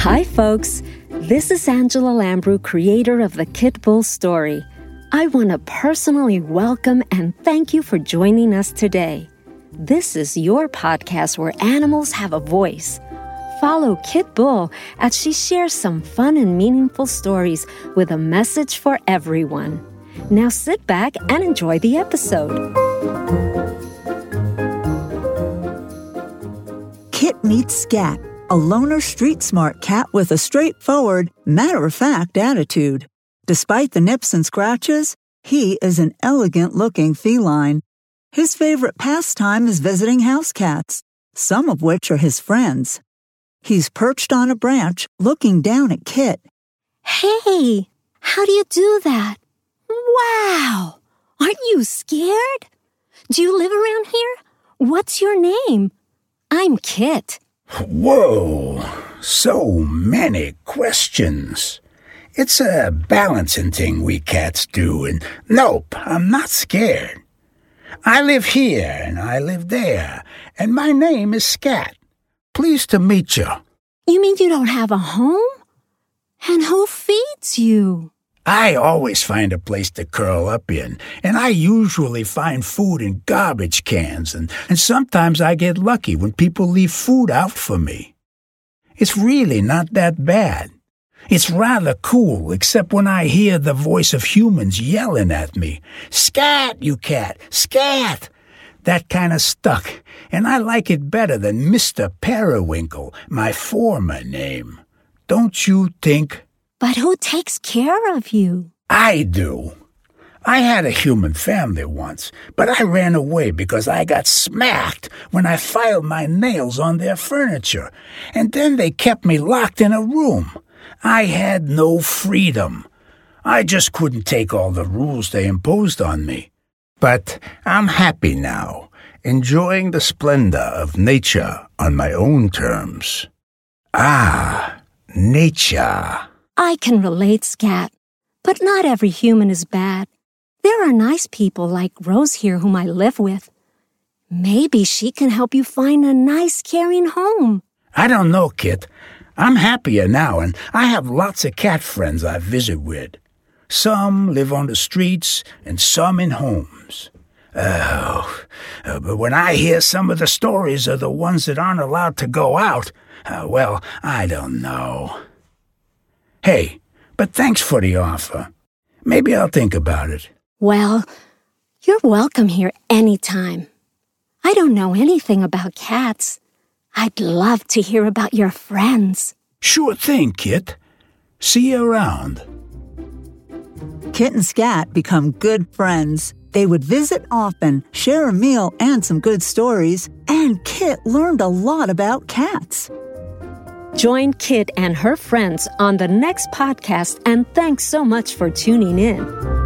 Hi, folks. This is Angela Lambrou, creator of the Kit Bull story. I want to personally welcome and thank you for joining us today. This is your podcast where animals have a voice. Follow Kit Bull as she shares some fun and meaningful stories with a message for everyone. Now sit back and enjoy the episode. Kit meets Scat, a loner street smart cat with a straightforward, matter of fact attitude. Despite the nips and scratches, he is an elegant looking feline. His favorite pastime is visiting house cats, some of which are his friends. He's perched on a branch looking down at Kit. Hey, how do you do that? Wow! Aren't you scared? Do you live around here? What's your name? I'm Kit. Whoa, so many questions. It's a balancing thing we cats do, and nope, I'm not scared. I live here and I live there, and my name is Scat. Pleased to meet you. You mean you don't have a home? And who feeds you? I always find a place to curl up in, and I usually find food in garbage cans, and, and sometimes I get lucky when people leave food out for me. It's really not that bad. It's rather cool, except when I hear the voice of humans yelling at me. Scat, you cat! Scat! That kind of stuck, and I like it better than Mr. Periwinkle, my former name. Don't you think? But who takes care of you? I do. I had a human family once, but I ran away because I got smacked when I filed my nails on their furniture, and then they kept me locked in a room. I had no freedom. I just couldn't take all the rules they imposed on me. But I'm happy now, enjoying the splendor of nature on my own terms. Ah, nature. I can relate, Scat. But not every human is bad. There are nice people like Rose here whom I live with. Maybe she can help you find a nice, caring home. I don't know, Kit. I'm happier now, and I have lots of cat friends I visit with. Some live on the streets, and some in homes. Oh, uh, but when I hear some of the stories of the ones that aren't allowed to go out, uh, well, I don't know. Hey, but thanks for the offer. Maybe I'll think about it. Well, you're welcome here anytime. I don't know anything about cats. I'd love to hear about your friends. Sure thing, Kit. See you around. Kit and Scat become good friends. They would visit often, share a meal and some good stories, and Kit learned a lot about cats. Join Kit and her friends on the next podcast, and thanks so much for tuning in.